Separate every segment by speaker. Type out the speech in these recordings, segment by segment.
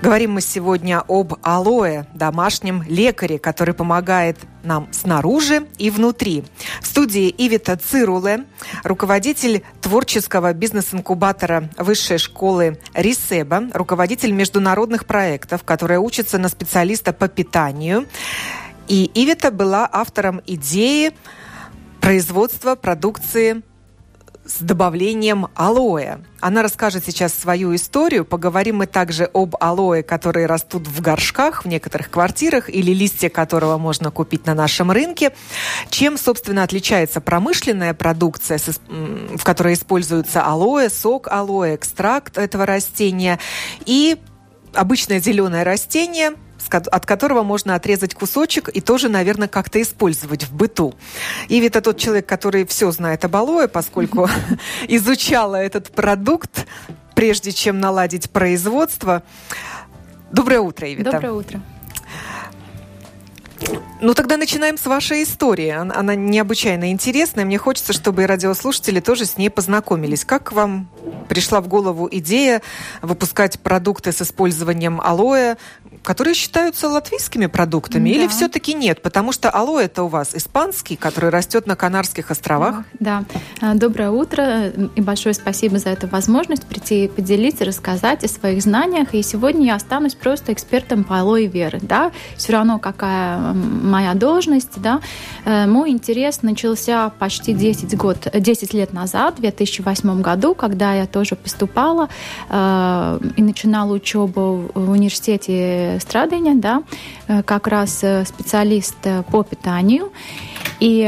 Speaker 1: Говорим мы сегодня об алоэ, домашнем лекаре, который помогает нам снаружи и внутри. В студии Ивита Цируле, руководитель творческого бизнес-инкубатора Высшей школы Рисеба, руководитель международных проектов, которая учится на специалиста по питанию. И Ивита была автором идеи производства продукции с добавлением алоэ. Она расскажет сейчас свою историю. Поговорим мы также об алоэ, которые растут в горшках в некоторых квартирах или листья которого можно купить на нашем рынке. Чем, собственно, отличается промышленная продукция, в которой используется алоэ, сок алоэ, экстракт этого растения и обычное зеленое растение – от которого можно отрезать кусочек и тоже, наверное, как-то использовать в быту. И это тот человек, который все знает об алоэ, поскольку изучала этот продукт, прежде чем наладить производство. Доброе утро, Ивита.
Speaker 2: Доброе утро.
Speaker 1: Ну, тогда начинаем с вашей истории. Она необычайно интересная. Мне хочется, чтобы и радиослушатели тоже с ней познакомились. Как вам пришла в голову идея выпускать продукты с использованием алоэ, которые считаются латвийскими продуктами, да. или все-таки нет? Потому что алоэ это у вас испанский, который растет на Канарских островах.
Speaker 2: Да. да. Доброе утро и большое спасибо за эту возможность прийти поделиться, рассказать о своих знаниях. И сегодня я останусь просто экспертом по алоэ веры. Да? Все равно какая моя должность. Да? Э, мой интерес начался почти 10, год, 10 лет назад, в 2008 году, когда я тоже поступала э, и начинала учебу в университете Страдания, да, э, как раз э, специалист э, по питанию. И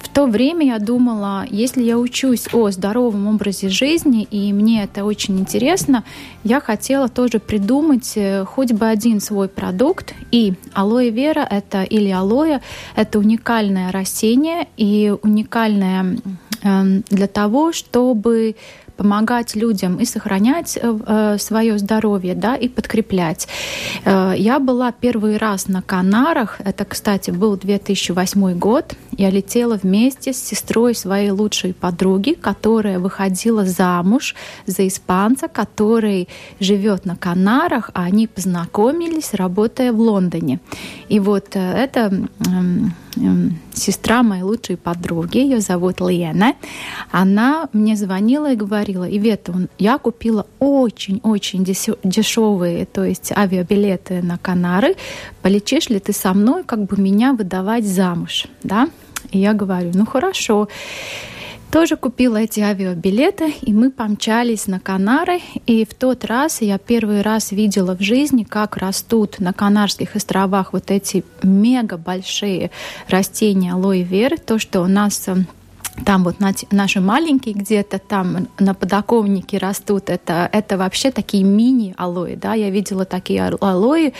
Speaker 2: в то время я думала, если я учусь о здоровом образе жизни, и мне это очень интересно, я хотела тоже придумать хоть бы один свой продукт. И алоэ вера это или алоэ это уникальное растение и уникальное эм, для того, чтобы помогать людям и сохранять э, э, свое здоровье, да, и подкреплять. Э, я была первый раз на Канарах, это, кстати, был 2008 год, я летела вместе с сестрой своей лучшей подруги, которая выходила замуж за испанца, который живет на Канарах, а они познакомились, работая в Лондоне. И вот это сестра моей лучшей подруги, ее зовут Лена, она мне звонила и говорила, Ивета, я купила очень-очень дешевые, то есть авиабилеты на Канары, полечишь ли ты со мной, как бы меня выдавать замуж, да? И я говорю, ну хорошо тоже купила эти авиабилеты, и мы помчались на Канары. И в тот раз я первый раз видела в жизни, как растут на Канарских островах вот эти мега большие растения алоэ веры, то, что у нас э, там вот наши маленькие где-то там на подоконнике растут, это, это вообще такие мини-алоэ, да, я видела такие алоэ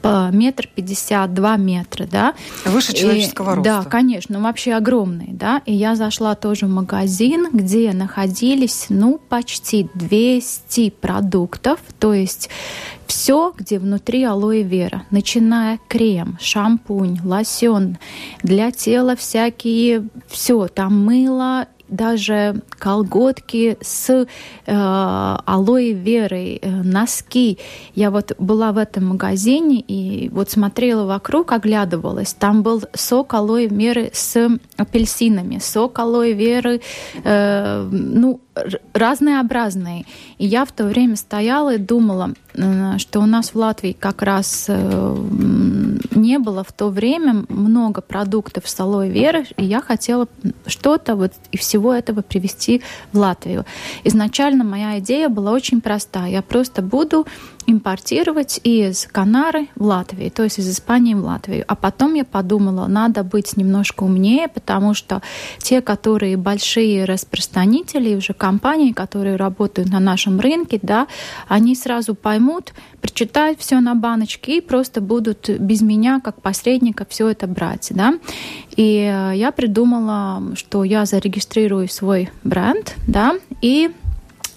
Speaker 2: по метр пятьдесят, два метра, да.
Speaker 1: Выше человеческого
Speaker 2: и,
Speaker 1: роста.
Speaker 2: Да, конечно, вообще огромные, да. И я зашла тоже в магазин, где находились, ну, почти 200 продуктов, то есть все, где внутри алоэ вера, начиная крем, шампунь, лосьон, для тела всякие, все, там мыло, даже колготки с э, алоэ верой, э, носки. Я вот была в этом магазине и вот смотрела вокруг, оглядывалась. Там был сок алоэ веры с апельсинами, сок алоэ веры, э, ну, разнообразные. И я в то время стояла и думала, э, что у нас в Латвии как раз э, не было в то время много продуктов с алоэ веры, и я хотела что-то вот и всего этого привезти в Латвию. Изначально моя идея была очень простая. Я просто буду импортировать из Канары в Латвию, то есть из Испании в Латвию. А потом я подумала, надо быть немножко умнее, потому что те, которые большие распространители, уже компании, которые работают на нашем рынке, да, они сразу поймут, прочитают все на баночке и просто будут без меня, как посредника, все это брать. Да? И э, я придумала, что я зарегистрирую свой бренд, да, и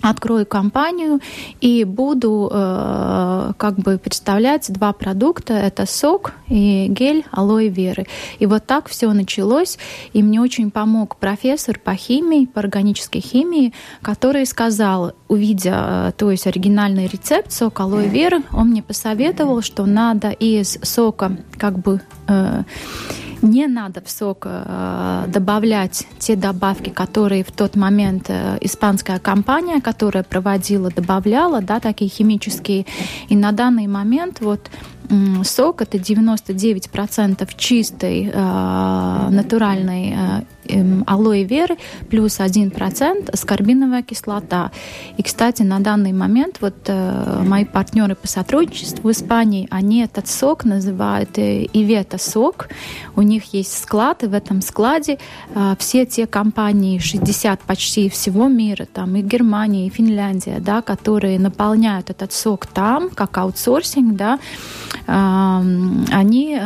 Speaker 2: открою компанию и буду э, как бы представлять два продукта. Это сок и гель алоэ веры. И вот так все началось. И мне очень помог профессор по химии, по органической химии, который сказал, увидя, э, то есть оригинальный рецепт сок алоэ веры, он мне посоветовал, что надо из сока как бы э, не надо в сок э, добавлять те добавки, которые в тот момент э, испанская компания, которая проводила, добавляла, да, такие химические. И на данный момент вот сок это 99% чистой э, натуральной э, алоэ веры плюс 1% аскорбиновая кислота. И, кстати, на данный момент вот э, мои партнеры по сотрудничеству в Испании, они этот сок называют э, Ивета сок. У них есть склад, и в этом складе э, все те компании, 60 почти всего мира, там и Германия, и Финляндия, да, которые наполняют этот сок там, как аутсорсинг, да, э, они,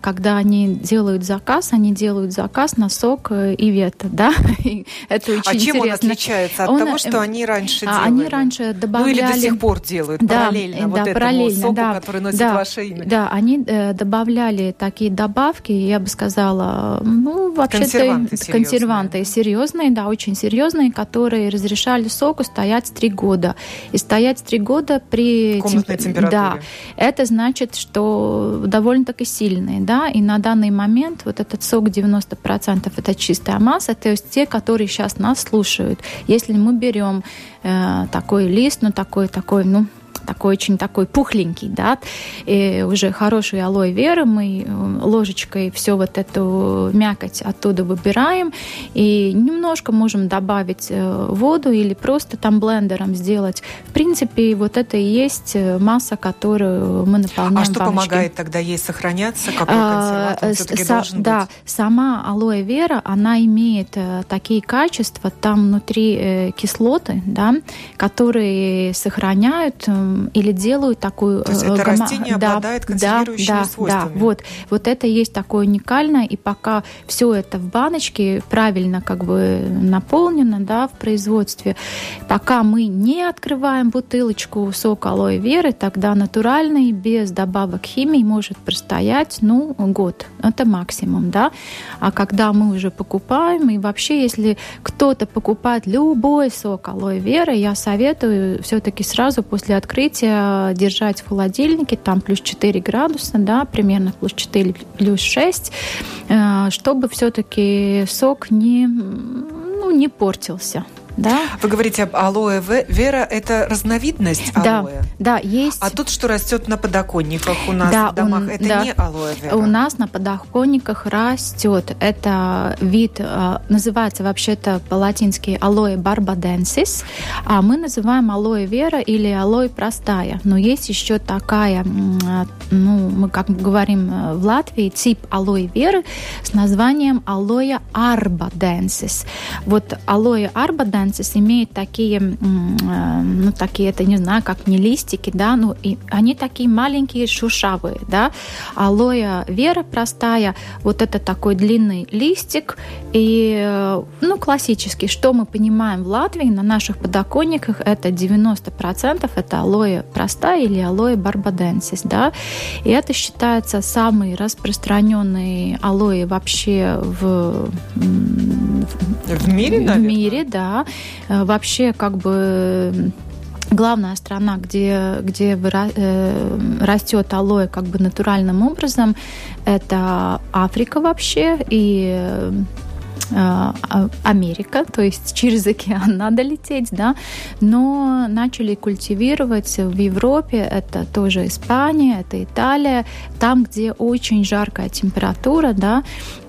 Speaker 2: когда они делают заказ, они делают заказ на сок э, и вето, да?
Speaker 1: это очень а чем интересно. он отличается от он, того, что они раньше
Speaker 2: а,
Speaker 1: делали?
Speaker 2: Они раньше добавляли...
Speaker 1: Ну или до сих пор делают да, параллельно да, вот этому параллельно, соку,
Speaker 2: да,
Speaker 1: который носит
Speaker 2: да,
Speaker 1: ваше имя.
Speaker 2: Да, они э, добавляли такие добавки, я бы сказала, ну, вообще-то...
Speaker 1: Консерванты серьезные.
Speaker 2: Консерванты серьезные, да, очень серьезные, которые разрешали соку стоять три года. И стоять три года при...
Speaker 1: Комнатной темп... температуре.
Speaker 2: Да, это значит, что довольно-таки сильные, да, и на данный момент вот этот сок 90% это чистый чистая масса, то есть те, которые сейчас нас слушают. Если мы берем э, такой лист, ну такой, такой, ну такой очень такой пухленький, да, и уже хороший алоэ вера, мы э, ложечкой все вот эту мякоть оттуда выбираем, и немножко можем добавить э, воду или просто там блендером сделать. В принципе, вот это и есть э, масса, которую мы наполняем А
Speaker 1: что
Speaker 2: баночки.
Speaker 1: помогает тогда ей сохраняться? Какой консервант а, все-таки
Speaker 2: са,
Speaker 1: должен
Speaker 2: да,
Speaker 1: быть?
Speaker 2: сама алоэ вера, она имеет такие качества, там внутри кислоты, да, которые сохраняют или делают такую...
Speaker 1: То есть это гома... растение да, обладает консервирующими
Speaker 2: да,
Speaker 1: свойствами?
Speaker 2: Да, вот, вот это есть такое уникальное, и пока все это в баночке правильно как бы наполнено, да, в производстве, пока мы не открываем бутылочку сока алоэ веры, тогда натуральный, без добавок химии, может простоять, ну, год. Это максимум, да. А когда мы уже покупаем, и вообще, если кто-то покупает любой сок алоэ веры, я советую все-таки сразу после открытия держать в холодильнике, там плюс 4 градуса, да, примерно плюс 4, плюс 6, э, чтобы все-таки сок не, ну, не портился. Да.
Speaker 1: Вы говорите об алоэ вера, это разновидность алоэ?
Speaker 2: Да, да, есть.
Speaker 1: А тут что растет на подоконниках у нас да, в домах,
Speaker 2: он,
Speaker 1: это
Speaker 2: да.
Speaker 1: не алоэ вера?
Speaker 2: У нас на подоконниках растет, это вид, э, называется вообще-то по-латински алоэ барбаденсис, а мы называем алоэ вера или алоэ простая. Но есть еще такая, э, ну, мы как говорим э, в Латвии, тип алоэ веры с названием алоэ арбаденсис. Вот алоэ арбаденсис Фрэнсис имеет такие, э, ну, такие, это не знаю, как не листики, да, ну, и они такие маленькие, шушавые, да. Алоэ вера простая, вот это такой длинный листик, и, э, ну, классический, что мы понимаем в Латвии на наших подоконниках, это 90% это алоэ простая или алоэ барбаденсис, да, и это считается самый распространенный алоэ вообще в,
Speaker 1: в мире,
Speaker 2: в мире, да. Э, вообще как бы главная страна, где, где э, растет алоэ как бы натуральным образом, это Африка вообще и Э, Америка, то есть через океан надо лететь, да, но начали культивировать в Европе, это тоже Испания, это Италия, там, где очень жаркая температура, да,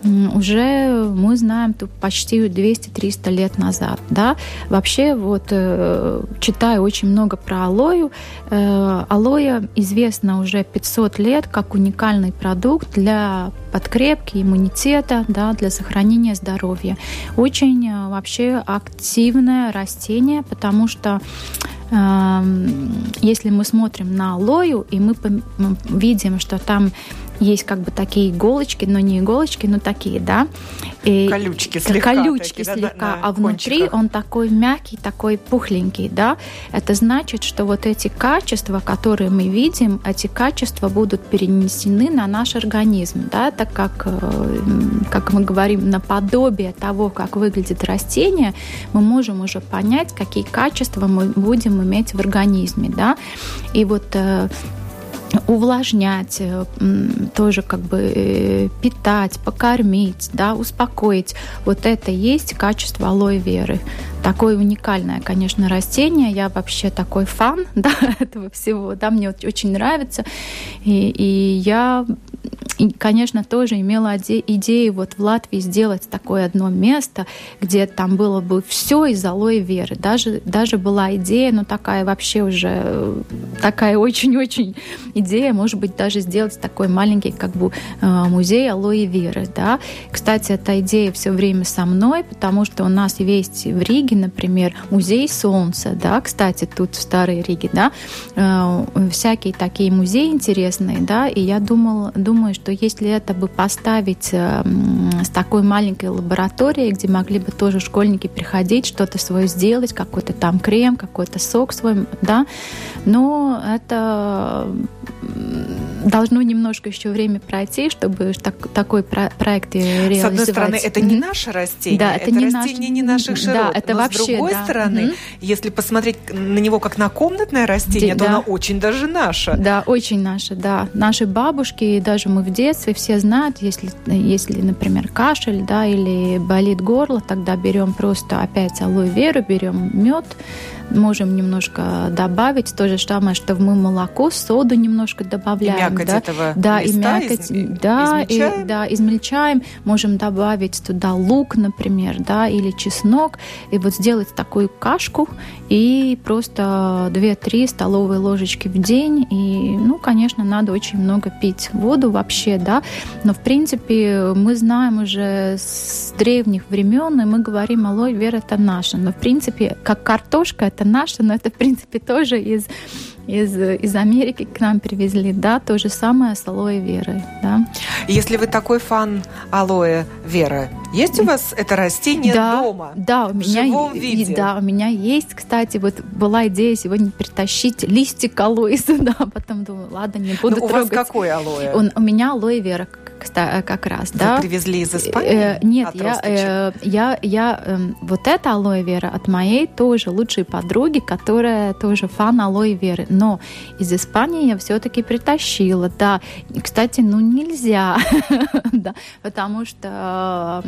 Speaker 2: уже мы знаем тут почти 200-300 лет назад, да. Вообще, вот, э, читаю очень много про алою. Э, алоэ известно уже 500 лет как уникальный продукт для подкрепки иммунитета, да, для сохранения здоровья. Очень э, вообще активное растение, потому что эм, если мы смотрим на алою, и мы видим, что там есть как бы такие иголочки, но не иголочки, но такие, да.
Speaker 1: И колючки слегка.
Speaker 2: Колючки такие, слегка, да, а внутри кончиках. он такой мягкий, такой пухленький, да. Это значит, что вот эти качества, которые мы видим, эти качества будут перенесены на наш организм, да, так как, э, как мы говорим, наподобие того, как выглядит растение, мы можем уже понять, какие качества мы будем иметь в организме, да. И вот э, увлажнять, э, тоже как бы э, питать, покормить, да, успокоить. Вот это есть качество алоэ веры. Такое уникальное, конечно, растение. Я вообще такой фан да, этого всего. Да, мне очень нравится. И, и я и, конечно, тоже имела идею вот в Латвии сделать такое одно место, где там было бы все из алоэ веры. Даже, даже была идея, но такая вообще уже такая очень-очень идея, может быть, даже сделать такой маленький как бы э, музей алоэ веры. Да? Кстати, эта идея все время со мной, потому что у нас есть в Риге, например, музей солнца. Да? Кстати, тут в Старой Риге, да, э, всякие такие музеи интересные, да, и я думала, думаю, что если это бы поставить э, с такой маленькой лабораторией, где могли бы тоже школьники приходить, что-то свое сделать, какой-то там крем, какой-то сок свой, да, но это должно немножко еще время пройти, чтобы так, такой про проект реализовать. С
Speaker 1: одной стороны, это не наше растение, да, это, это не растение наш... не наших широт, да, это но вообще, с другой да. стороны, mm-hmm. если посмотреть на него как на комнатное растение, да. то оно очень даже наше.
Speaker 2: Да, очень наше, да. Наши бабушки, даже мы в детстве все знают, если, если например, кашель, да, или болит горло, тогда берем просто опять алоэ веру, берем мед, можем немножко добавить то же самое, что мы молоко, соду немножко добавляем. И
Speaker 1: мякоть
Speaker 2: да,
Speaker 1: этого
Speaker 2: да,
Speaker 1: листа
Speaker 2: и мякоть, из, да, измельчаем? И, да, измельчаем. Можем добавить туда лук, например, да, или чеснок, и вот сделать такую кашку, и просто 2-3 столовые ложечки в день. И, ну, конечно, надо очень много пить воду вообще, да, но, в принципе, мы знаем уже с древних времен, и мы говорим, алоэ вера это наша. Но, в принципе, как картошка, это наше, но это, в принципе, тоже из из, из Америки к нам привезли, да, то же самое с алоэ верой, да.
Speaker 1: Если вы такой фан алоэ вера, есть у вас это растение
Speaker 2: да,
Speaker 1: дома?
Speaker 2: Да, у меня,
Speaker 1: в живом виде?
Speaker 2: Да, у меня есть, кстати, вот была идея сегодня притащить листик алоэ сюда, потом думаю, ладно, не буду Но трогать.
Speaker 1: у вас какой алоэ?
Speaker 2: Он, у меня алоэ вера как раз,
Speaker 1: Вы
Speaker 2: да.
Speaker 1: привезли из Испании?
Speaker 2: Э, нет, я, э, я, я э, вот это алоэ вера от моей тоже лучшей подруги, которая тоже фан алоэ веры но из Испании я все-таки притащила, да. И, кстати, ну нельзя, да, потому что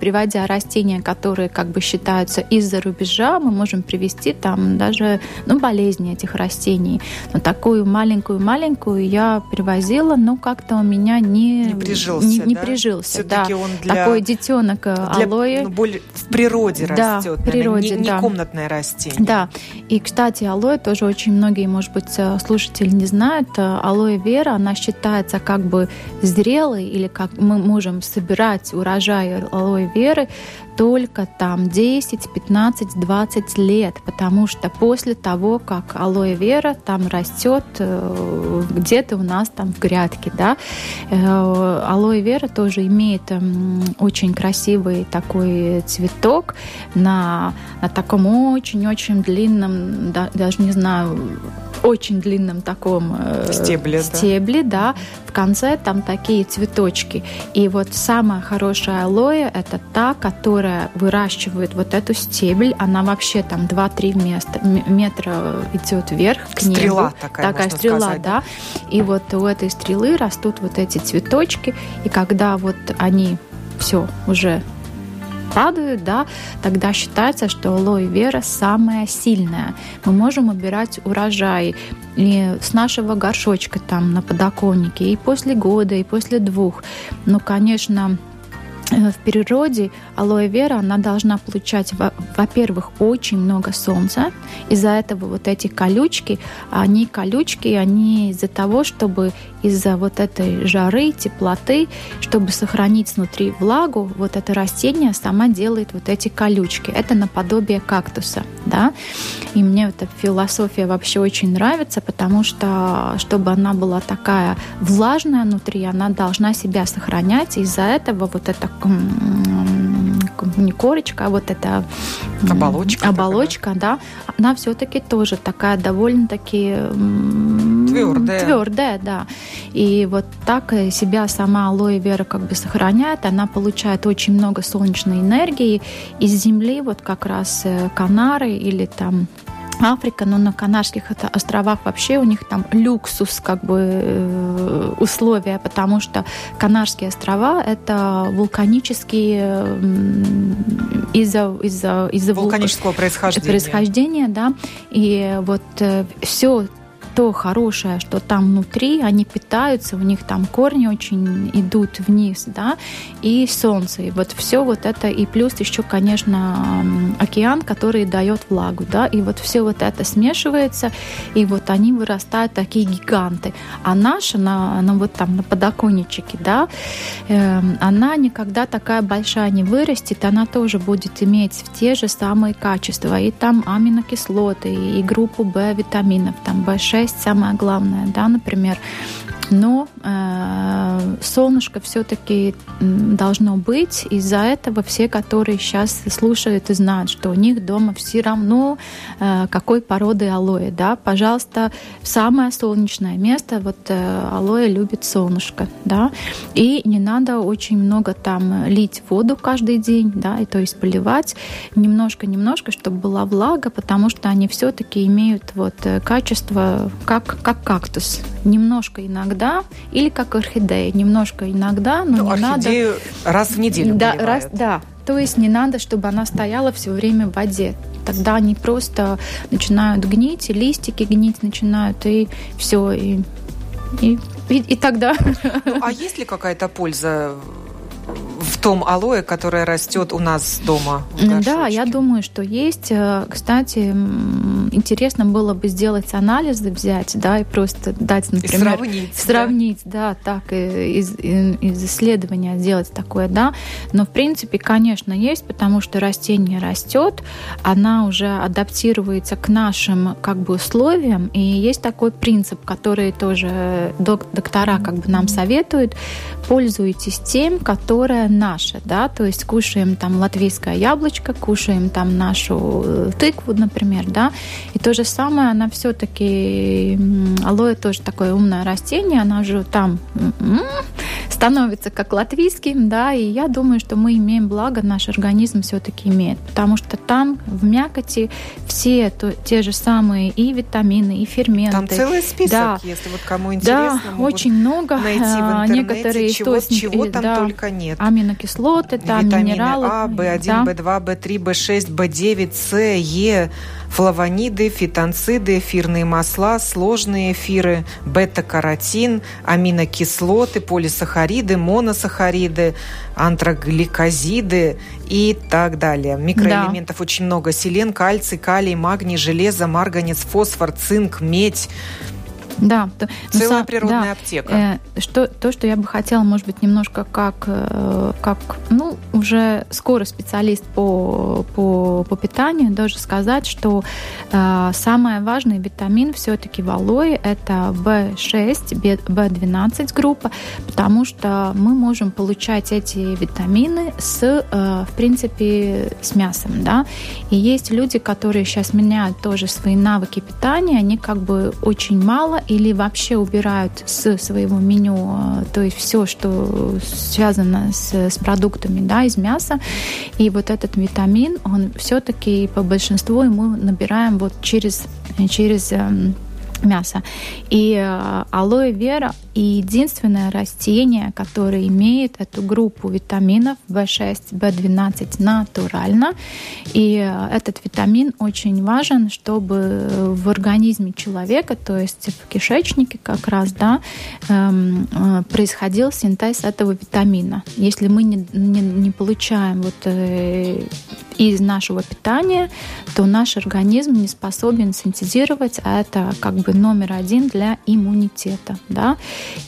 Speaker 2: приводя растения, которые как бы считаются из-за рубежа, мы можем привести там даже, ну, болезни этих растений. Но такую маленькую-маленькую я привозила, но как-то у меня не,
Speaker 1: не прижился,
Speaker 2: не, не да? прижился, да. Он для, Такой детенок э, для, алоэ.
Speaker 1: Ну, более в природе да, растет, в природе, наверное, не, да. не комнатное растение.
Speaker 2: Да. И, кстати, алоэ тоже очень многие, может может быть, э, слушатели не знают, э, алоэ вера, она считается как бы зрелой, или как мы можем собирать урожай алоэ веры только там 10, 15, 20 лет, потому что после того, как алоэ вера там растет э, где-то у нас там в грядке, да, алоэ вера тоже имеет эм, очень красивый такой цветок на, на таком очень-очень длинном, даже не знаю, очень длинном таком
Speaker 1: э, стебле,
Speaker 2: стебле да. да. В конце там такие цветочки. И вот самая хорошая алоэ – это та, которая выращивает вот эту стебель. Она вообще там 2-3 метра идет вверх к небу.
Speaker 1: Стрела такая,
Speaker 2: Такая стрела,
Speaker 1: сказать,
Speaker 2: да. И вот у этой стрелы растут вот эти цветочки. И когда вот они все уже падают, да, тогда считается, что алоэ вера самая сильная. Мы можем убирать урожай и с нашего горшочка там на подоконнике и после года, и после двух. Но, конечно, в природе алоэ вера, она должна получать, во-первых, очень много солнца. Из-за этого вот эти колючки, они колючки, они из-за того, чтобы из-за вот этой жары, теплоты, чтобы сохранить внутри влагу, вот это растение сама делает вот эти колючки. Это наподобие кактуса, да. И мне эта философия вообще очень нравится, потому что, чтобы она была такая влажная внутри, она должна себя сохранять. Из-за этого вот эта не корочка, а вот эта
Speaker 1: оболочка,
Speaker 2: оболочка да, она все-таки тоже такая довольно-таки
Speaker 1: твердая.
Speaker 2: Твердая, да. И вот так себя сама алоэ вера как бы сохраняет, она получает очень много солнечной энергии из земли, вот как раз э, Канары или там Африка, но на Канарских островах вообще у них там люксус как бы э, условия, потому что Канарские острова это вулканические из-за из-за из-за
Speaker 1: вулканического происхождения.
Speaker 2: происхождения, да, и вот э, все то хорошее, что там внутри, они питаются, у них там корни очень идут вниз, да, и солнце. И вот все вот это, и плюс еще, конечно, океан, который дает влагу, да, и вот все вот это смешивается, и вот они вырастают такие гиганты. А наша, на, на вот там на подоконничке, да, э, она никогда такая большая не вырастет, она тоже будет иметь те же самые качества, и там аминокислоты, и группу В витаминов, там В6, 6 самое главное, да, например. Но э, солнышко все-таки должно быть. Из-за этого все, которые сейчас слушают и знают, что у них дома все равно э, какой породы алоэ, да, пожалуйста, самое солнечное место. Вот э, алоэ любит солнышко, да, и не надо очень много там лить воду каждый день, да, и то есть поливать немножко-немножко, чтобы была влага, потому что они все-таки имеют вот э, качество как как кактус, немножко иногда иногда, или как орхидея, немножко иногда, но ну, не
Speaker 1: надо. раз в неделю
Speaker 2: да, раз, да. То есть не надо, чтобы она стояла все время в воде. Тогда они просто начинают гнить, и листики гнить начинают, и все, и, и, и, и тогда.
Speaker 1: Ну, а есть ли какая-то польза том алоэ, которое растет у нас дома?
Speaker 2: да, я думаю, что есть. Э, кстати, интересно было бы сделать анализы, взять, да, и просто дать, например, и
Speaker 1: сравнить,
Speaker 2: сравнить, да, да так из, из исследования сделать такое, да. Но в принципе, конечно, есть, потому что растение растет, она уже адаптируется к нашим как бы условиям, и есть такой принцип, который тоже доктора как бы нам советуют: пользуйтесь тем, которое наше, да, то есть кушаем там латвийское яблочко, кушаем там нашу э, тыкву, например, да, и то же самое, она все-таки, алоэ тоже такое умное растение, она же там становится как латвийским, да, и я думаю, что мы имеем благо, наш организм все-таки имеет, потому что там в мякоти все то, те же самые и витамины, и ферменты.
Speaker 1: Там целый список, да. если вот кому интересно.
Speaker 2: Да, очень много.
Speaker 1: Найти в а, интернете, некоторые чего, источники, чего там да, только нет.
Speaker 2: Аминокислоты, там Витамины минералы.
Speaker 1: А, В1, да. В2, В3, В6, В9, С, Е, флавониды, фитонциды, эфирные масла, сложные эфиры, бета-каротин, аминокислоты, полисахариды, моносахариды, антрогликозиды и так далее. Микроэлементов да. очень много. Селен, кальций, калий, магний, железо, марганец, фосфор, цинк, медь.
Speaker 2: Да.
Speaker 1: Целая природная да, аптека.
Speaker 2: Э, что, то, что я бы хотела, может быть, немножко как, э, как ну, уже скоро специалист по, по, по питанию, даже сказать, что э, самый важный витамин все-таки в алоэ – это В6, В12 группа, потому что мы можем получать эти витамины с, э, в принципе, с мясом, да. И есть люди, которые сейчас меняют тоже свои навыки питания, они как бы очень мало или вообще убирают с своего меню, э, то есть все, что связано с, с продуктами да, из мяса. И вот этот витамин, он все-таки по большинству ему набираем вот через, через эм, мяса. И э, алоэ вера единственное растение, которое имеет эту группу витаминов В6, В12 натурально. И э, этот витамин очень важен, чтобы в организме человека, то есть в кишечнике как раз, да, эм, э, происходил синтез этого витамина. Если мы не, не, не получаем вот из нашего питания, то наш организм не способен синтезировать, а это как бы номер один для иммунитета. Да?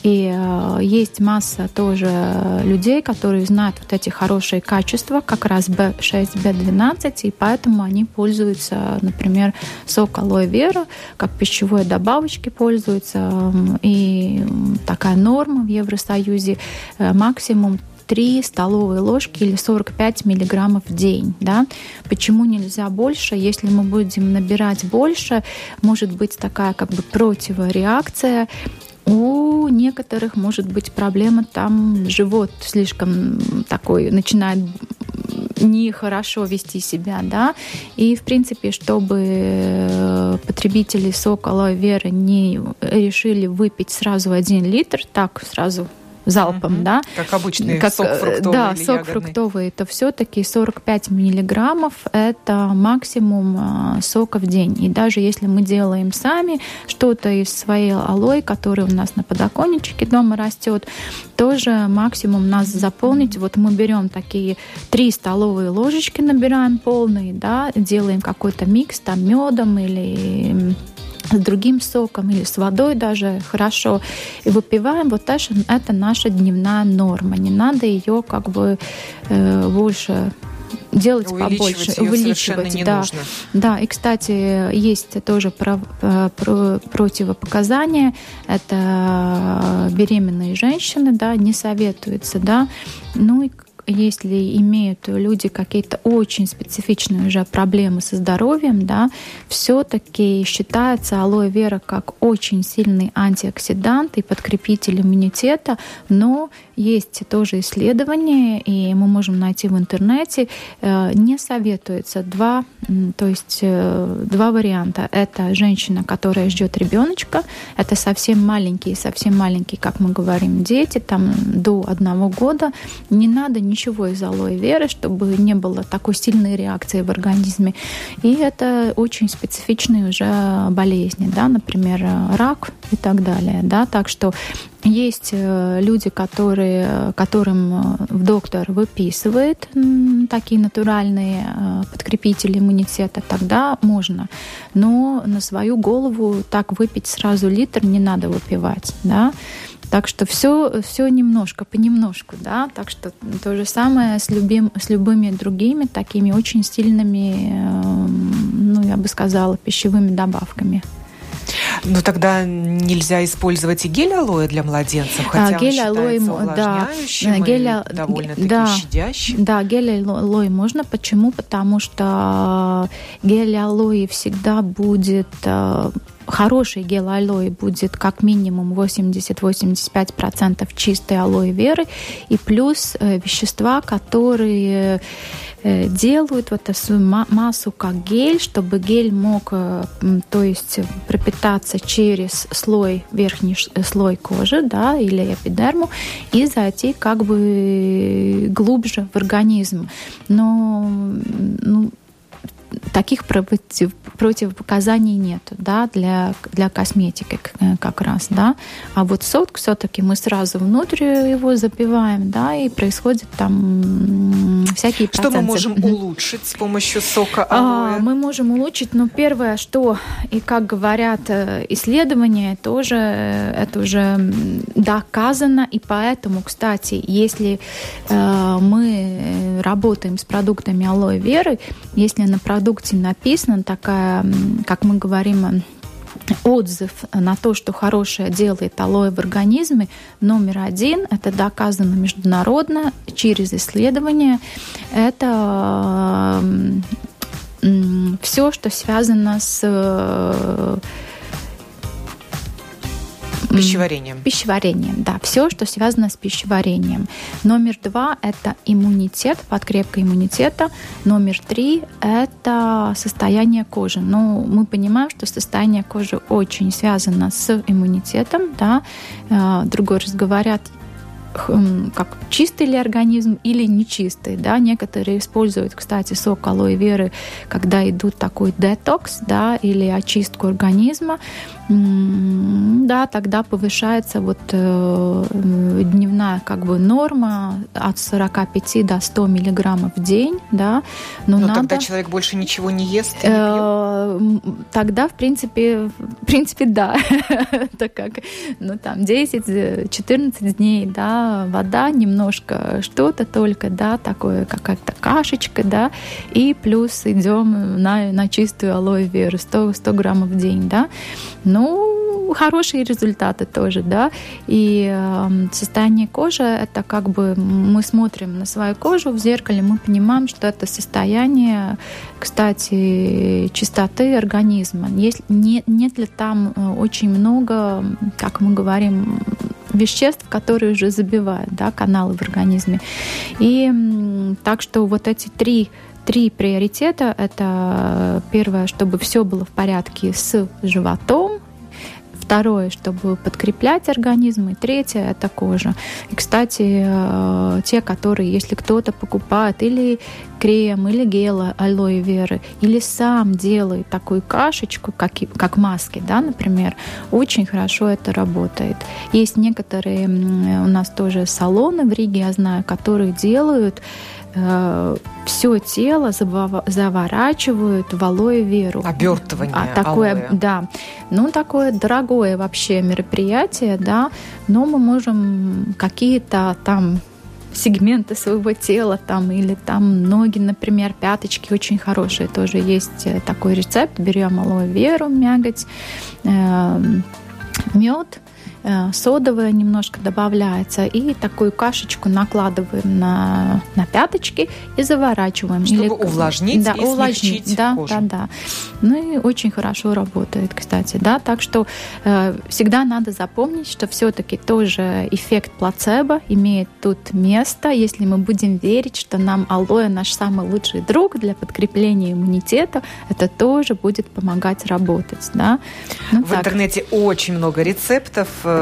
Speaker 2: И э, есть масса тоже людей, которые знают вот эти хорошие качества, как раз B6, B12, и поэтому они пользуются, например, сок алоэ вера, как пищевой добавочки пользуются, и такая норма в Евросоюзе э, максимум 3 столовые ложки или 45 миллиграммов в день. Да? Почему нельзя больше? Если мы будем набирать больше, может быть такая как бы противореакция, у некоторых может быть проблема, там живот слишком такой начинает нехорошо вести себя, да, и, в принципе, чтобы потребители сока веры не решили выпить сразу один литр, так сразу залпом, угу. да.
Speaker 1: Как обычный как, сок фруктовый
Speaker 2: Да, сок ягодный. фруктовый, то все-таки 45 миллиграммов – это максимум а, сока в день. И даже если мы делаем сами что-то из своей алоэ, который у нас на подоконничке дома растет, тоже максимум нас заполнить. Вот мы берем такие три столовые ложечки, набираем полные, да, делаем какой-то микс там медом или с другим соком или с водой даже хорошо. И выпиваем, вот это, это наша дневная норма. Не надо ее как бы э, больше делать
Speaker 1: увеличивать
Speaker 2: побольше,
Speaker 1: ее увеличивать,
Speaker 2: не да,
Speaker 1: нужно.
Speaker 2: да. И кстати, есть тоже про, э, про, противопоказания. Это беременные женщины, да, не советуется, да. Ну и если имеют люди какие-то очень специфичные уже проблемы со здоровьем, да, все-таки считается алоэ вера как очень сильный антиоксидант и подкрепитель иммунитета, но есть тоже исследования, и мы можем найти в интернете, э, не советуется два, то есть э, два варианта. Это женщина, которая ждет ребеночка, это совсем маленькие, совсем маленькие, как мы говорим, дети, там до одного года. Не надо ничего из алоэ веры, чтобы не было такой сильной реакции в организме. И это очень специфичные уже болезни, да, например, рак и так далее. Да? Так что есть э, люди, которые, которым э, доктор выписывает такие натуральные э, подкрепители иммунитета, тогда можно. Но на свою голову так выпить сразу литр не надо выпивать. Да? Так что все, все немножко, понемножку, да. Так что то же самое с, любим, с любыми другими такими очень сильными, ну, я бы сказала, пищевыми добавками.
Speaker 1: Ну тогда нельзя использовать и гель алоэ для младенцев, хотя а, гель он алоэ, да, гель, довольно-таки да, щадящим.
Speaker 2: Да, гель алоэ можно. Почему? Потому что гель алоэ всегда будет хороший гель алоэ будет как минимум 80-85% чистой алоэ веры и плюс э, вещества, которые э, делают вот эту массу как гель, чтобы гель мог, э, то есть пропитаться через слой, верхний слой кожи, да, или эпидерму, и зайти как бы глубже в организм. Но ну, таких против, противопоказаний нет да, для, для косметики э, как раз. Да. А вот сок все-таки мы сразу внутрь его запиваем, да, и происходит там всякие
Speaker 1: Что
Speaker 2: процессы.
Speaker 1: мы можем улучшить с помощью сока алоэ?
Speaker 2: А, мы можем улучшить, но первое, что, и как говорят э, исследования, тоже э, это уже доказано, и поэтому, кстати, если мы работаем с продуктами алоэ веры, если на продукт продукте написана такая, как мы говорим, отзыв на то, что хорошее делает алоэ в организме, номер один, это доказано международно через исследования, это все, что связано с
Speaker 1: Пищеварением.
Speaker 2: Пищеварением, да. Все, что связано с пищеварением. Номер два – это иммунитет, подкрепка иммунитета. Номер три – это состояние кожи. Ну, мы понимаем, что состояние кожи очень связано с иммунитетом, да. Э, другой раз говорят, как чистый ли организм или нечистый. Да? Некоторые используют, кстати, сок алоэ веры, когда идут такой детокс да, или очистку организма да, тогда повышается вот э, дневная как бы норма от 45 до 100 миллиграммов в день, да.
Speaker 1: Но, Но надо... тогда человек больше ничего не ест и не
Speaker 2: э, Тогда, в принципе, в принципе, да. так как, ну, там, 10-14 дней, да, вода, немножко что-то только, да, такое, какая-то кашечка, да, и плюс идем на, на чистую алоэ веру, 100, 100 граммов в день, да. Ну, хорошие результаты тоже, да. И э, состояние кожи это как бы мы смотрим на свою кожу в зеркале, мы понимаем, что это состояние, кстати, чистоты организма. Есть, нет, нет ли там э, очень много, как мы говорим, веществ, которые уже забивают да, каналы в организме. И так что вот эти три три приоритета. Это первое, чтобы все было в порядке с животом, Второе, чтобы подкреплять организм. И третье – это кожа. И, кстати, э, те, которые, если кто-то покупает или крем, или гел алоэ веры, или сам делает такую кашечку, как, как маски, да, например, очень хорошо это работает. Есть некоторые у нас тоже салоны в Риге, я знаю, которые делают все тело заворачивают в алоэ веру.
Speaker 1: Обертывание
Speaker 2: а, такое, алоэ. Да. Ну, такое дорогое вообще мероприятие, да, но мы можем какие-то там сегменты своего тела там или там ноги, например, пяточки очень хорошие тоже есть э, такой рецепт. Берем алоэ веру, мяготь, э, мед, Э, содовое немножко добавляется, и такую кашечку накладываем на, на пяточки и заворачиваем.
Speaker 1: Чтобы Или, увлажнить
Speaker 2: да,
Speaker 1: и увлажнить,
Speaker 2: да,
Speaker 1: кожу.
Speaker 2: Да, да. Ну и очень хорошо работает, кстати, да, так что э, всегда надо запомнить, что все-таки тоже эффект плацебо имеет тут место, если мы будем верить, что нам алоэ наш самый лучший друг для подкрепления иммунитета, это тоже будет помогать работать, да.
Speaker 1: Ну, В так. интернете очень много рецептов э,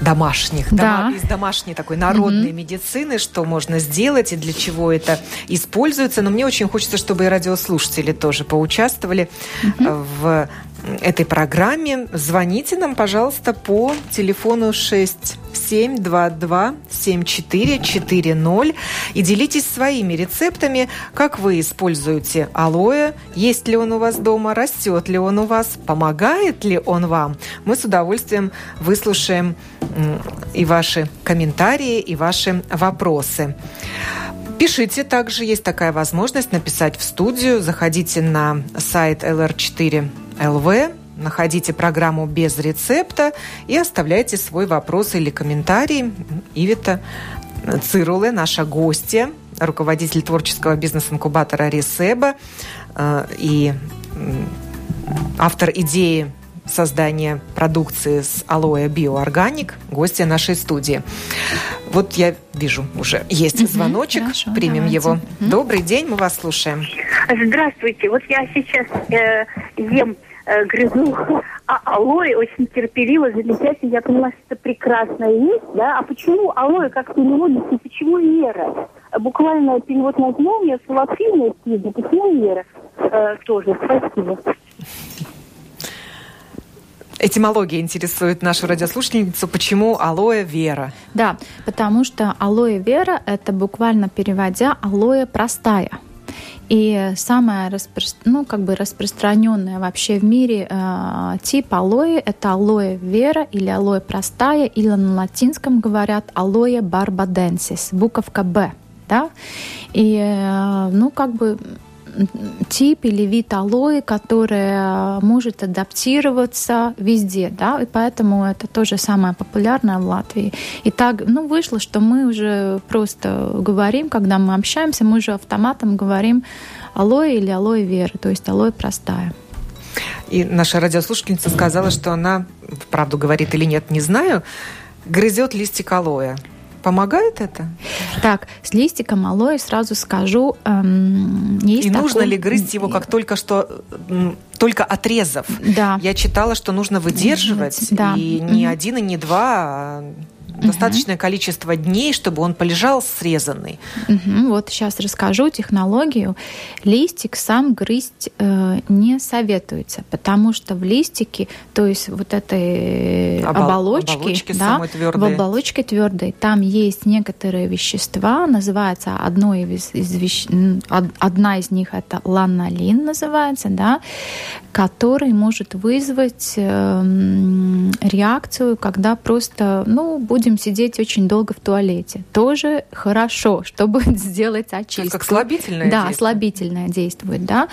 Speaker 1: домашних, да. дома, из домашней такой народной mm-hmm. медицины, что можно сделать и для чего это используется. Но мне очень хочется, чтобы и радиослушатели тоже поучаствовали mm-hmm. в этой программе. Звоните нам, пожалуйста, по телефону 6722-7440 и делитесь своими рецептами, как вы используете алоэ, есть ли он у вас дома, растет ли он у вас, помогает ли он вам. Мы с удовольствием выслушаем и ваши комментарии, и ваши вопросы. Пишите также, есть такая возможность написать в студию. Заходите на сайт LR4 ЛВ, находите программу без рецепта и оставляйте свой вопрос или комментарий. Ивита Цируле, наша гостья, руководитель творческого бизнес-инкубатора Ресеба э, и автор идеи создания продукции с алоэ биоорганик, гостья нашей студии. Вот я вижу уже есть угу, звоночек, хорошо, примем давайте. его. Угу. Добрый день, мы вас слушаем.
Speaker 3: Здравствуйте, вот я сейчас э, ем э, грызу а алоэ очень терпеливо, замечательно. Я поняла, что это прекрасная вещь, да. А почему алоэ как переводится, почему вера? Буквально перевод названия с латыни, почему вера? Э, тоже, спасибо.
Speaker 1: Этимология интересует нашу радиослушательницу. Почему алоэ вера?
Speaker 2: Да, потому что алоэ вера – это буквально переводя алоэ простая. И самая распро... ну, как бы распространенная вообще в мире э, тип алоэ – это алоэ вера или алоэ простая, или на латинском говорят алоэ барбаденсис, буковка «Б». Да? И, э, ну, как бы тип или вид алоэ, который может адаптироваться везде, да, и поэтому это тоже самое популярное в Латвии. И так, ну, вышло, что мы уже просто говорим, когда мы общаемся, мы уже автоматом говорим алоэ или алоэ вера, то есть алоэ простая.
Speaker 1: И наша радиослушательница сказала, что она, правду говорит или нет, не знаю, грызет листик алоэ. Помогает это?
Speaker 2: Так, с листиком алоэ сразу скажу. Эм,
Speaker 1: есть И такой... нужно ли грызть его как только что, только отрезав?
Speaker 2: Да.
Speaker 1: Я читала, что нужно выдерживать, да. и не один и не два, а достаточное угу. количество дней, чтобы он полежал срезанный.
Speaker 2: Угу. Вот сейчас расскажу технологию. Листик сам грызть э, не советуется, потому что в листике, то есть вот этой Обол- оболочки, оболочки да, в оболочке твердой, там есть некоторые вещества, называется одно из, из вещ... одна из них это ланолин называется, да, который может вызвать э, реакцию, когда просто, ну, будет будем сидеть очень долго в туалете. Тоже хорошо, чтобы сделать очистку.
Speaker 1: Как слабительное
Speaker 2: Да, слабительное действует, да.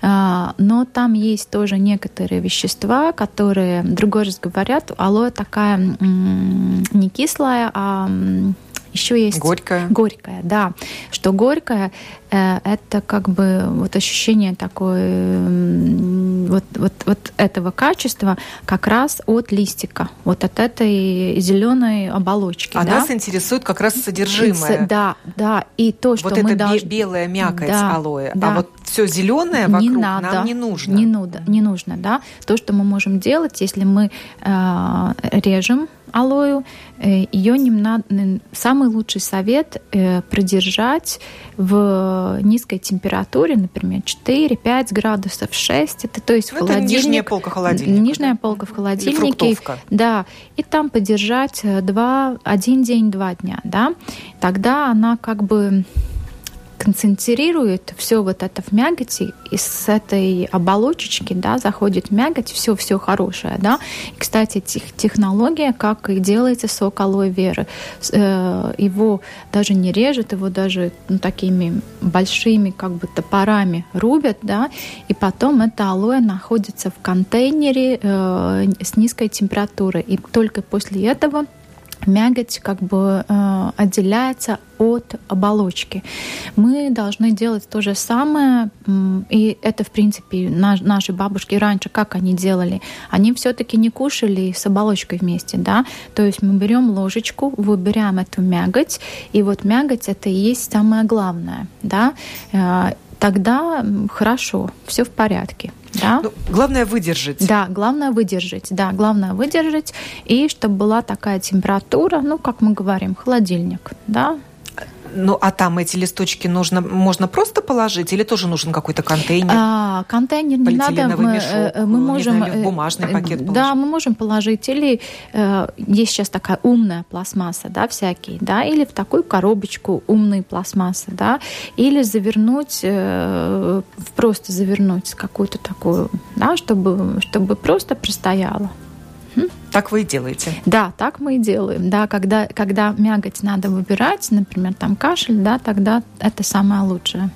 Speaker 2: А, но там есть тоже некоторые вещества, которые, другой раз говорят, алоэ такая не кислая, а еще есть
Speaker 1: горькая.
Speaker 2: Горькая, да. Что горькая э, это как бы вот ощущение такое вот, вот, вот этого качества как раз от листика, вот от этой зеленой оболочки.
Speaker 1: А
Speaker 2: да?
Speaker 1: нас интересует как раз содержимое.
Speaker 2: Да, да. И то, что
Speaker 1: вот
Speaker 2: мы
Speaker 1: это
Speaker 2: должны...
Speaker 1: белая мякоть да, алоэ, а да. а вот все зеленое вокруг не надо, нам не нужно.
Speaker 2: Не, нужно, не нужно, да. То, что мы можем делать, если мы э, режем алою, э, ее не надо, самый лучший совет э, продержать в низкой температуре, например, 4-5 градусов, 6, это то есть
Speaker 1: ну, холодильник. нижняя полка холодильника.
Speaker 2: Нижняя полка в холодильнике. Да, и там подержать 2, э, один день, два дня, да, тогда она как бы концентрирует все вот это в мякоти, и с этой оболочечки, да, заходит мякоть, все, все хорошее, да. И, кстати, тех, технология, как и делается сок алоэ веры, э, его даже не режет, его даже ну, такими большими как бы топорами рубят, да, и потом это алоэ находится в контейнере э, с низкой температурой, и только после этого мякоть как бы э, отделяется от оболочки. Мы должны делать то же самое, и это, в принципе, наш, наши бабушки раньше, как они делали? Они все-таки не кушали с оболочкой вместе, да? То есть мы берем ложечку, выбираем эту мякоть, и вот мякоть это и есть самое главное, да? Тогда хорошо, все в порядке. Да? Ну,
Speaker 1: главное выдержать.
Speaker 2: Да, главное выдержать. Да, главное выдержать. И чтобы была такая температура, ну, как мы говорим, холодильник. Да,
Speaker 1: ну, а там эти листочки нужно, можно просто положить или тоже нужен какой-то контейнер?
Speaker 2: А, контейнер не надо. Мы, мешок,
Speaker 1: э, мы можем... Знаю, в бумажный э, пакет
Speaker 2: положить. Да, мы можем положить. Или э, есть сейчас такая умная пластмасса, да, всякие, да, или в такую коробочку умной пластмассы, да, или завернуть, э, просто завернуть какую-то такую, да, чтобы, чтобы просто простояло.
Speaker 1: Так вы и делаете?
Speaker 2: Да, так мы и делаем. Да, когда, когда мякоть надо выбирать, например, там кашель, да, тогда это самое лучшее.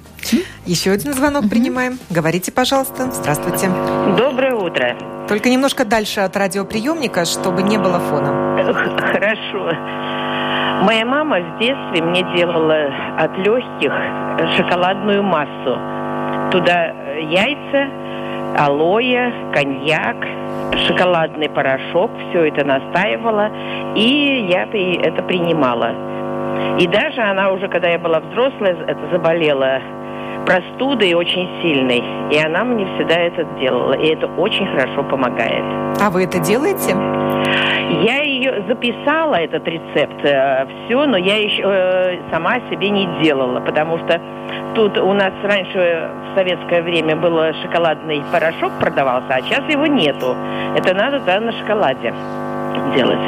Speaker 1: Еще один звонок принимаем. Говорите, пожалуйста. Здравствуйте.
Speaker 4: Доброе утро.
Speaker 1: Только немножко дальше от радиоприемника, чтобы не было фона.
Speaker 4: Хорошо. Моя мама в детстве мне делала от легких шоколадную массу. Туда яйца, алоэ, коньяк, шоколадный порошок, все это настаивала, и я это принимала. И даже она уже, когда я была взрослая, это заболела простудой очень сильной, и она мне всегда это делала, и это очень хорошо помогает.
Speaker 1: А вы это делаете?
Speaker 4: Я ее записала, этот рецепт, э, все, но я еще э, сама себе не делала, потому что тут у нас раньше в советское время был шоколадный порошок продавался, а сейчас его нету. Это надо да, на шоколаде делать.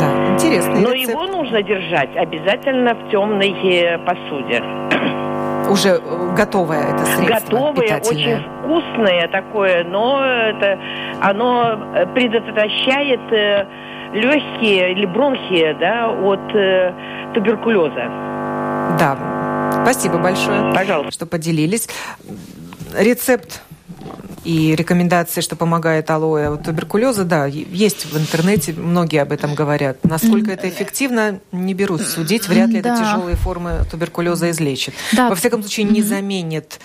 Speaker 1: Да, интересно.
Speaker 4: Но рецепт. его нужно держать обязательно в темной э, посуде.
Speaker 1: Уже готовое это средство
Speaker 4: Готовое, очень вкусное такое, но это, оно предотвращает легкие или бронхи да, от э, туберкулеза.
Speaker 1: Да, спасибо большое,
Speaker 4: Пожалуйста.
Speaker 1: что поделились. Рецепт и рекомендации, что помогает алоэ от туберкулеза, да, есть в интернете, многие об этом говорят. Насколько это эффективно, не берусь судить. Вряд ли да. это тяжелые формы туберкулеза излечит. Да. Во всяком случае, не заменит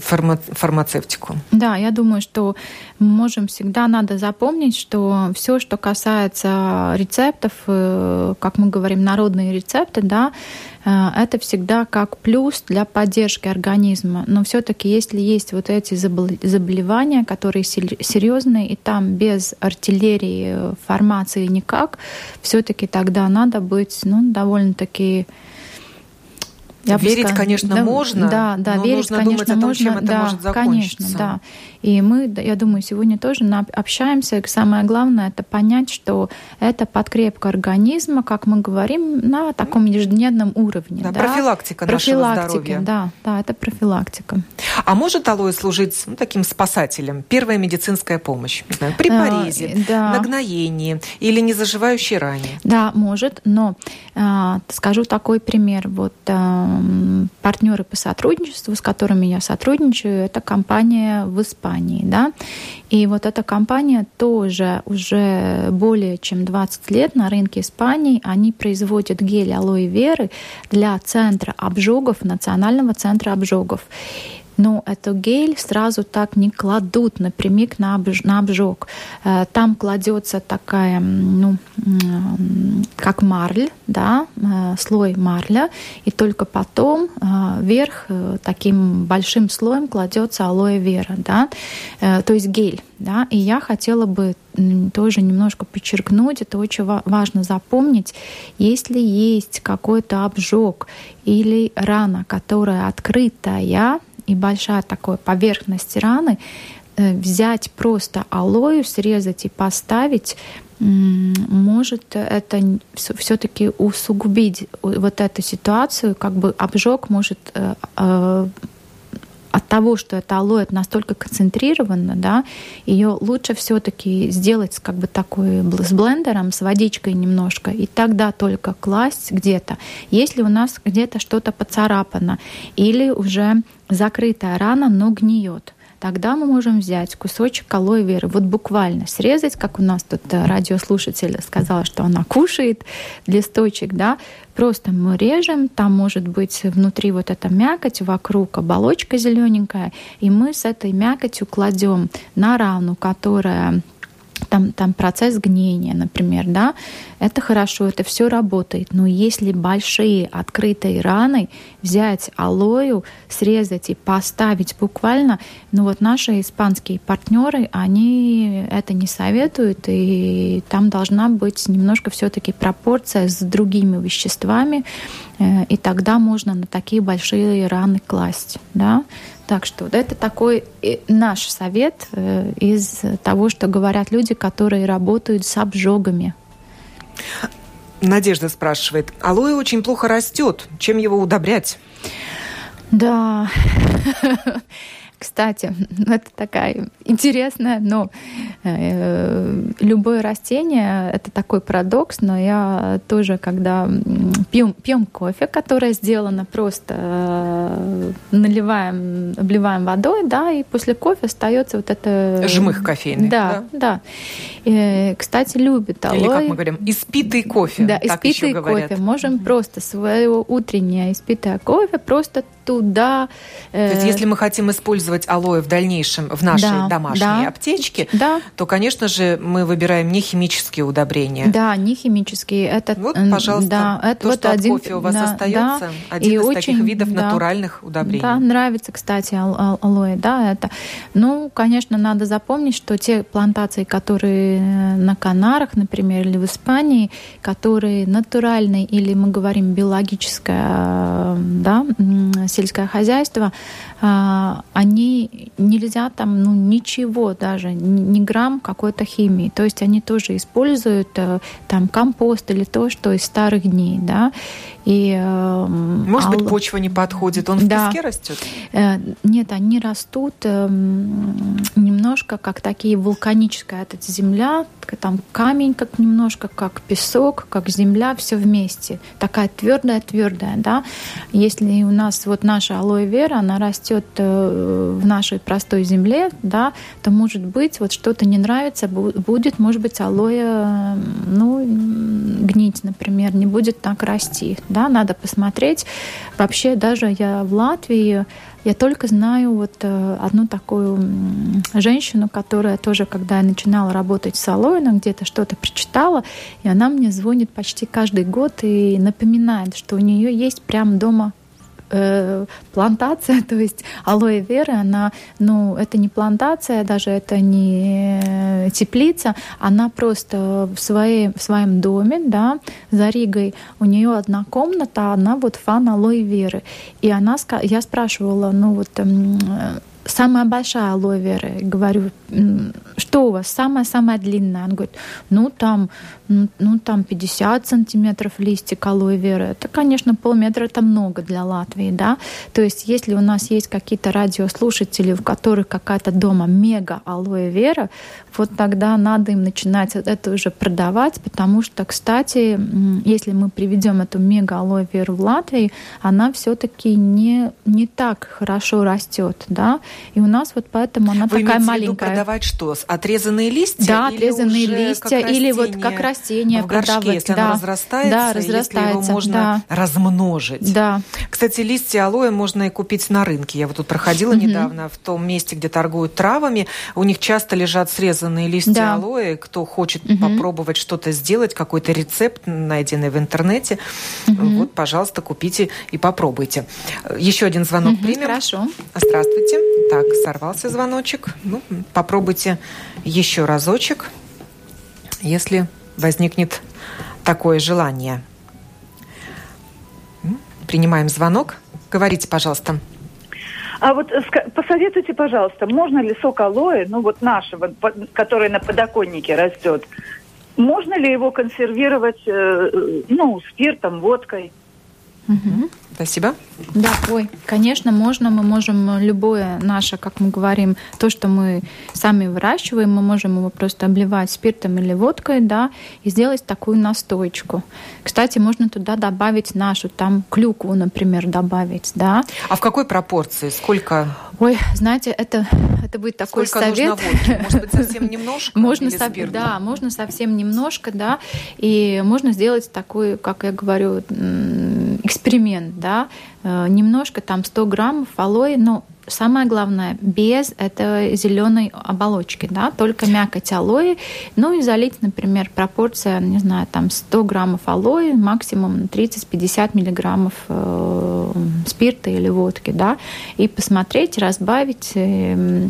Speaker 1: фарма фармацевтику.
Speaker 2: Да, я думаю, что мы можем всегда надо запомнить, что все, что касается рецептов, э, как мы говорим, народные рецепты, да, э, это всегда как плюс для поддержки организма. Но все-таки, если есть вот эти заболевания, которые серьезные, и там без артиллерии э, фармации никак, все-таки тогда надо быть ну, довольно-таки
Speaker 1: я верить, сказала, конечно,
Speaker 2: да,
Speaker 1: можно,
Speaker 2: да, да,
Speaker 1: но
Speaker 2: верить,
Speaker 1: нужно
Speaker 2: конечно,
Speaker 1: думать о том,
Speaker 2: можно,
Speaker 1: чем это
Speaker 2: да,
Speaker 1: может закончиться.
Speaker 2: Конечно, да. И мы, я думаю, сегодня тоже общаемся. И самое главное это понять, что это подкрепка организма, как мы говорим, на таком ежедневном уровне.
Speaker 1: Да, да? профилактика, профилактика нашего здоровья.
Speaker 2: Да, да, это профилактика.
Speaker 1: А может алоэ служить ну, таким спасателем? Первая медицинская помощь, не знаю, при а, порезе, а, да. нагноении или незаживающей ране?
Speaker 2: Да, может, но а, скажу такой пример. Вот а, партнеры по сотрудничеству, с которыми я сотрудничаю, это компания в Испании, да, и вот эта компания тоже уже более чем 20 лет на рынке Испании, они производят гель алоэ веры для центра обжогов, национального центра обжогов но эту гель сразу так не кладут напрямик на, обж на обжог. Э, там кладется такая, ну, как марль, да, э, слой марля, и только потом э, вверх таким большим слоем кладется алоэ вера, да, то есть гель, да, и я хотела бы тоже немножко подчеркнуть, это очень важно запомнить, если есть какой-то обжог или рана, которая открытая, и большая такая поверхность раны, э, взять просто алою, срезать и поставить, может это все-таки усугубить вот эту ситуацию, как бы обжог может э, э, от того, что это алоэ настолько концентрировано, да, ее лучше все-таки сделать как бы такой с блендером, с водичкой немножко, и тогда только класть где-то. Если у нас где-то что-то поцарапано или уже закрытая рана, но гниет, тогда мы можем взять кусочек алоэ веры, вот буквально срезать, как у нас тут э, радиослушатель сказала, что она кушает листочек, да, просто мы режем, там может быть внутри вот эта мякоть, вокруг оболочка зелененькая, и мы с этой мякотью кладем на рану, которая там, там процесс гниения, например, да, это хорошо, это все работает. Но если большие открытые раны, взять алою, срезать и поставить буквально, ну вот наши испанские партнеры, они это не советуют, и там должна быть немножко все-таки пропорция с другими веществами, э, и тогда можно на такие большие раны класть, да. Так что это такой наш совет э, из того, что говорят люди, которые работают с обжогами.
Speaker 1: Надежда спрашивает, алоэ очень плохо растет, чем его удобрять?
Speaker 2: Да, кстати, это такая интересная, но э, любое растение это такой парадокс, но я тоже, когда пьем, пьем кофе, которое сделано просто э, наливаем, обливаем водой, да, и после кофе остается вот это
Speaker 1: жмых кофейный.
Speaker 2: Да, да. да. И, кстати, любит алоэ.
Speaker 1: Или как мы говорим, испитый кофе.
Speaker 2: Да, испитый кофе. Можем просто свое утреннее испитое кофе просто туда.
Speaker 1: Э... То есть, если мы хотим использовать алоэ в дальнейшем в нашей да, домашней да, аптечке, да. то, конечно же, мы выбираем не химические удобрения.
Speaker 2: Да, не химические. Это,
Speaker 1: вот, пожалуйста, да, это то, вот что один, от кофе у вас да, остается, да, один и из очень, таких видов да, натуральных удобрений.
Speaker 2: Да, нравится, кстати, ал алоэ, да, это. Ну, конечно, надо запомнить, что те плантации, которые на Канарах, например, или в Испании, которые натуральные или мы говорим биологическое, да, сельское хозяйство, а, они нельзя там ну, ничего даже, ни грамм какой-то химии. То есть они тоже используют э, там компост или то, что из старых дней, да.
Speaker 1: И, э, Может ал... быть, почва не подходит, он да. в песке растет?
Speaker 2: Э, нет, они растут немножко как такие вулканическая эта земля, там камень как немножко, как песок, как земля, все вместе. Такая твердая-твердая, да. Если у нас вот наша алоэ вера, она растет э, в нашей простой земле, да, то может быть вот что-то не нравится, будет, может быть, алоэ, ну, гнить например, не будет так расти. Да, надо посмотреть. Вообще даже я в Латвии я только знаю вот э, одну такую женщину, которая тоже, когда я начинала работать в салоне, где-то что-то прочитала, и она мне звонит почти каждый год и напоминает, что у нее есть прямо дома э, плантация, то есть алоэ вера, она, ну, это не плантация, даже это не теплица, она просто в, своей, в своем доме, да, за Ригой, у нее одна комната, она вот фан алоэ веры. И она, я спрашивала, ну вот, эм, самая большая алоэ вера. Говорю, что у вас самая-самая длинная? Он говорит, ну там, ну, там 50 сантиметров листик алоэ веры. Это, конечно, полметра это много для Латвии, да. То есть, если у нас есть какие-то радиослушатели, у которых какая-то дома мега алоэ вера, вот тогда надо им начинать это уже продавать, потому что, кстати, если мы приведем эту мега алоэ веру в Латвии, она все-таки не, не так хорошо растет, да, и у нас вот поэтому она
Speaker 1: Вы
Speaker 2: такая
Speaker 1: маленькая. Продавать что? Отрезанные листья?
Speaker 2: Да, отрезанные листья или вот как растение
Speaker 1: в горшке,
Speaker 2: продавать.
Speaker 1: если
Speaker 2: да.
Speaker 1: оно разрастается,
Speaker 2: да, разрастается,
Speaker 1: если его можно да. размножить.
Speaker 2: Да.
Speaker 1: Кстати, листья алоэ можно и купить на рынке. Я вот тут проходила угу. недавно в том месте, где торгуют травами. У них часто лежат срезанные листья да. алоэ. Кто хочет угу. попробовать что-то сделать, какой-то рецепт, найденный в интернете, угу. вот, пожалуйста, купите и попробуйте. Еще один звонок угу, примем.
Speaker 2: Хорошо.
Speaker 1: Здравствуйте. Так, сорвался звоночек. Ну, попробуйте еще разочек, если возникнет такое желание. Принимаем звонок. Говорите, пожалуйста.
Speaker 5: А вот посоветуйте, пожалуйста, можно ли сок алоэ, ну вот нашего, который на подоконнике растет, можно ли его консервировать, э, ну, спиртом, водкой?
Speaker 2: Угу.
Speaker 1: Спасибо.
Speaker 2: Да, ой, конечно, можно. Мы можем любое наше, как мы говорим, то, что мы сами выращиваем, мы можем его просто обливать спиртом или водкой, да, и сделать такую настойку. Кстати, можно туда добавить нашу, там клюкву, например, добавить, да.
Speaker 1: А в какой пропорции? Сколько?
Speaker 2: Ой, знаете, это, это будет такой
Speaker 1: Сколько
Speaker 2: совет.
Speaker 1: Нужно водки? Может быть, совсем немножко?
Speaker 2: Можно,
Speaker 1: со...
Speaker 2: да, можно совсем немножко, да, и можно сделать такой, как я говорю, эксперимент, да, э, немножко там 100 граммов алоэ, но самое главное, без этой зеленой оболочки, да, только мякоть алоэ, ну и залить, например, пропорция, не знаю, там 100 граммов алоэ, максимум 30-50 миллиграммов э, спирта или водки, да, и посмотреть, разбавить, э,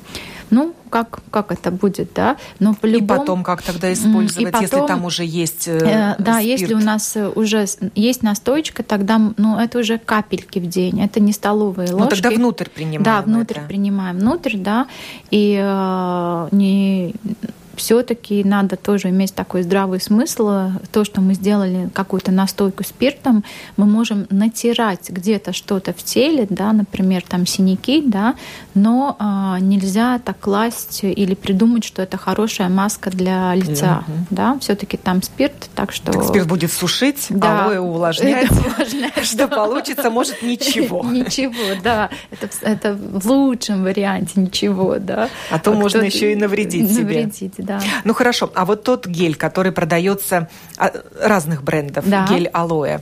Speaker 2: ну, как, как это будет, да.
Speaker 1: Но по И потом как тогда использовать, потом, если там уже есть э,
Speaker 2: э, Да,
Speaker 1: спирт.
Speaker 2: если у нас э, уже есть настойка, тогда, ну, это уже капельки в день, это не столовые ложки. Ну,
Speaker 1: тогда внутрь принимаем
Speaker 2: Да, внутрь
Speaker 1: это.
Speaker 2: принимаем, внутрь, да, и э, не все-таки надо тоже иметь такой здравый смысл. То, что мы сделали какую-то настойку спиртом, мы можем натирать где-то что-то в теле, да, например, там синяки, да, но а, нельзя так класть или придумать, что это хорошая маска для лица, mm-hmm. да, все-таки там спирт, так что... Так
Speaker 1: спирт будет сушить, да, алоэ увлажнять, что получится, может, ничего.
Speaker 2: Ничего, да, это в лучшем варианте ничего, да.
Speaker 1: А то можно еще и навредить себе.
Speaker 2: Навредить, да.
Speaker 1: Ну хорошо, а вот тот гель, который продается а, разных брендов, да. гель алоэ,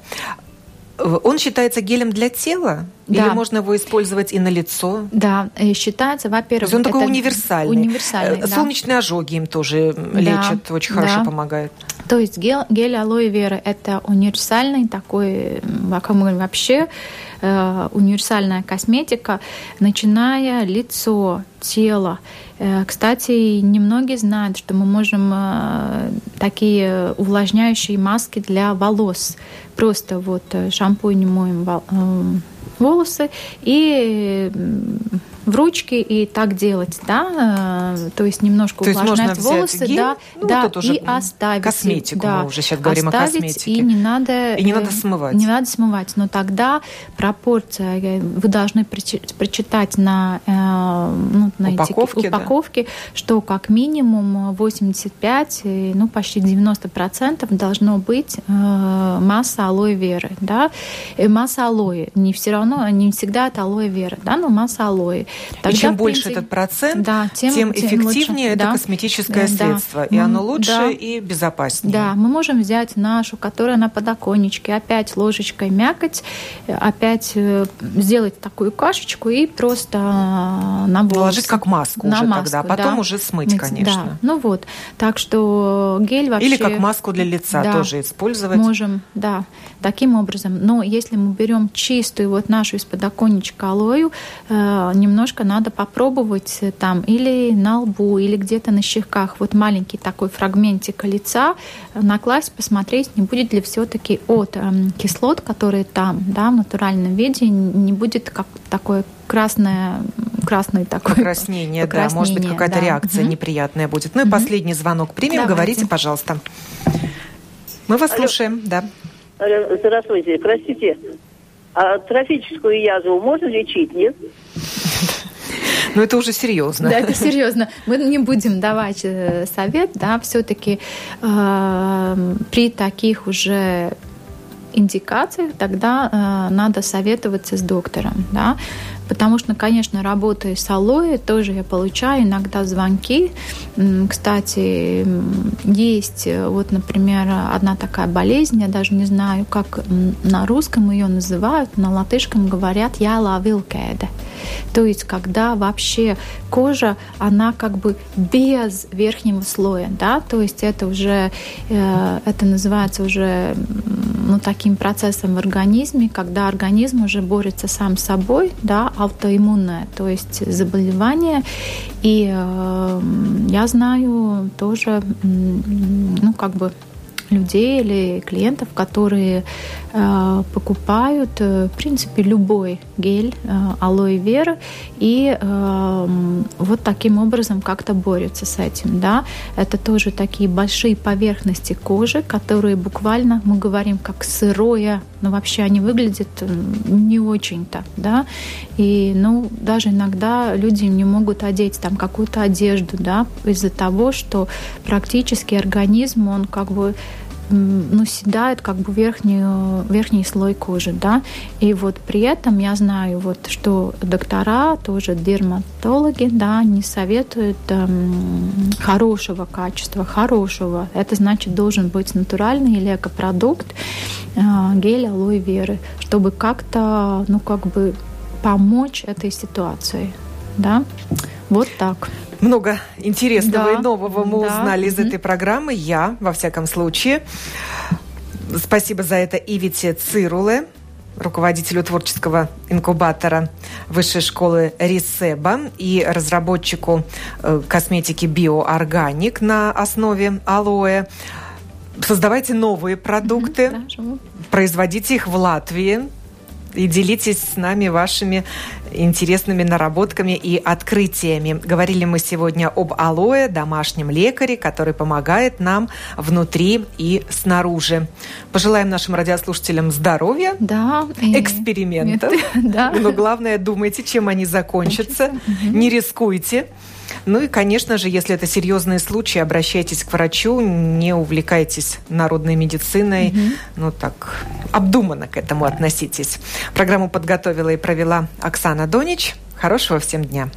Speaker 1: он считается гелем для тела? Да. Или можно его использовать и на лицо?
Speaker 2: Да, считается, во-первых...
Speaker 1: он такой универсальный.
Speaker 2: универсальный
Speaker 1: э, Солнечные да. ожоги им тоже да. лечат, очень хорошо да. помогает.
Speaker 2: То есть гель, гель алоэ вера – это универсальный такой, как мы вообще, э, универсальная косметика, начиная лицо, тело. Э, кстати, немногие знают, что мы можем э, такие увлажняющие маски для волос. Просто вот э, шампунь моем волосы и в ручки и так делать, да, то есть немножко
Speaker 1: то
Speaker 2: увлажнять волосы,
Speaker 1: гель,
Speaker 2: да,
Speaker 1: ну,
Speaker 2: да,
Speaker 1: вот и
Speaker 2: оставить.
Speaker 1: Косметику
Speaker 2: да,
Speaker 1: мы уже сейчас говорим
Speaker 2: оставить,
Speaker 1: о косметике.
Speaker 2: И не надо,
Speaker 1: и не надо смывать.
Speaker 2: Не надо смывать, но тогда пропорция, э, вы должны прочитать на, э, ну, на
Speaker 1: упаковке,
Speaker 2: этики, упаковке, да? что как минимум 85, ну почти 90 процентов должно быть э, масса алоэ веры, да, масса алоэ, не все равно, не всегда это алоэ вера, да, но масса алоэ.
Speaker 1: Тогда, и чем больше принципе, этот процент, да, тем, тем эффективнее тем это да. косметическое да, средство. Да. И оно лучше да. и безопаснее.
Speaker 2: Да, мы можем взять нашу, которая на подоконничке, опять ложечкой мякоть, опять э, сделать такую кашечку и просто на волосы.
Speaker 1: Положить как маску на уже маску, тогда, а потом да. уже смыть, Мыть, конечно.
Speaker 2: Да. Ну вот, так что гель вообще...
Speaker 1: Или как маску для лица да, тоже использовать.
Speaker 2: Можем, да, таким образом. Но если мы берем чистую вот нашу из подоконничка алою, э, немножко надо попробовать там или на лбу, или где-то на щеках, вот маленький такой фрагментик лица накласть, посмотреть, не будет ли все-таки от э, кислот, которые там, да, в натуральном виде, не будет как такое красное, красный такой.
Speaker 1: Покраснение, покраснение да, может быть какая-то да. реакция угу. неприятная будет. Ну и угу. последний звонок примем, Давайте. говорите, пожалуйста. Мы вас Алло. слушаем, да.
Speaker 6: Здравствуйте, простите, а трофическую язву можно лечить, нет?
Speaker 1: Ну, это уже серьезно.
Speaker 2: Да, это серьезно. Мы не будем давать э, совет, да, все-таки э, при таких уже индикациях тогда э, надо советоваться с доктором, да, Потому что, конечно, работая с алоэ, тоже я получаю иногда звонки. Кстати, есть, э, вот, например, одна такая болезнь, я даже не знаю, как на русском ее называют, на латышском говорят «я ловил кэда». То есть, когда вообще кожа, она как бы без верхнего слоя, да, то есть это уже, э, это называется уже ну, таким процессом в организме, когда организм уже борется сам с собой, да, аутоиммунное, то есть заболевание. И э, я знаю тоже, ну, как бы людей или клиентов, которые э, покупают, э, в принципе, любой гель э, алоэ вера и э, вот таким образом как-то борются с этим. Да? Это тоже такие большие поверхности кожи, которые буквально, мы говорим, как сырое, но вообще они выглядят не очень-то. Да? И ну, даже иногда люди не могут одеть там какую-то одежду да, из-за того, что практически организм, он как бы ну, седает как бы верхнюю, верхний слой кожи, да, и вот при этом я знаю вот, что доктора, тоже дерматологи, да, не советуют эм, хорошего качества, хорошего, это значит должен быть натуральный или экопродукт, э, гель алоэ веры, чтобы как-то, ну, как бы помочь этой ситуации, да, вот так.
Speaker 1: Много интересного да, и нового мы да. узнали из mm-hmm. этой программы. Я, во всяком случае. Спасибо за это Ивите Цируле, руководителю творческого инкубатора Высшей школы Рисеба и разработчику э, косметики Биоорганик на основе алоэ. Создавайте новые продукты, mm-hmm, производите их в Латвии, и делитесь с нами вашими интересными наработками и открытиями. Говорили мы сегодня об алоэ, домашнем лекаре, который помогает нам внутри и снаружи. Пожелаем нашим радиослушателям здоровья,
Speaker 2: да,
Speaker 1: экспериментов. Да. Но главное, думайте, чем они закончатся. Не рискуйте. Ну и, конечно же, если это серьезные случаи, обращайтесь к врачу, не увлекайтесь народной медициной. Угу. Ну так, обдуманно к этому относитесь. Программу подготовила и провела Оксана Донич. Хорошего всем дня.